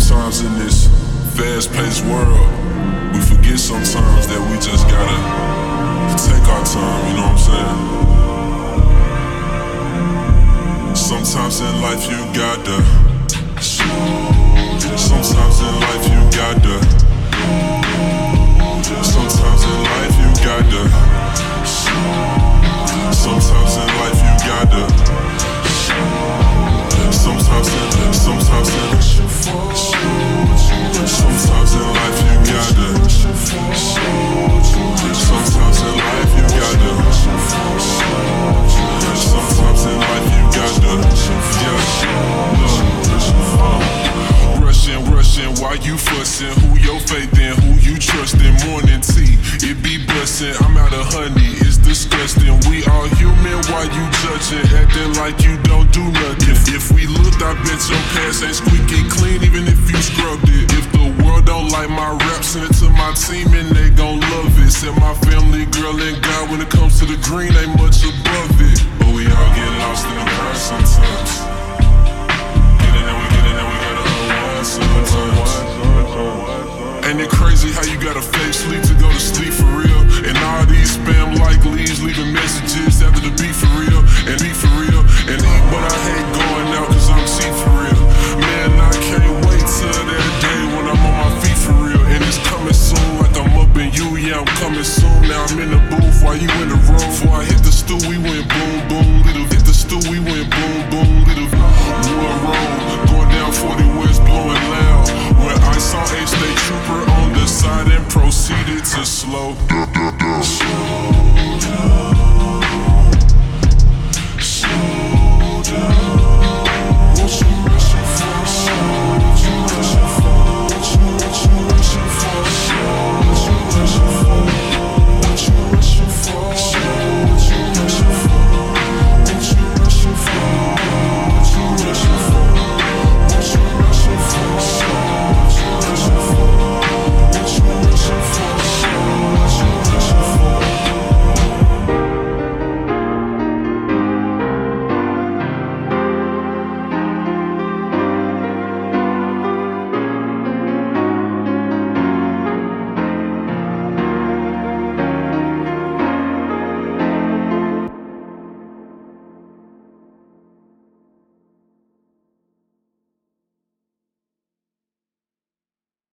Sometimes in this fast paced world, we forget sometimes that we just gotta take our time, you know what I'm saying? Sometimes in life you gotta. Sometimes why you fussing? Who your faith in? Who you trusting? Morning tea, it be bussin'. I'm out of honey, it's disgusting. We all human, why you judging? Acting like you don't do nothing. If, we looked, I bet your pants ain't squeaky clean, even if you scrubbed it. If the world don't like my rap, send it to my team and they gon' love it. Said my family, girl, and God, when it comes to the green, ain't much above it. But we all get lost in the crowd sometimes. Trooper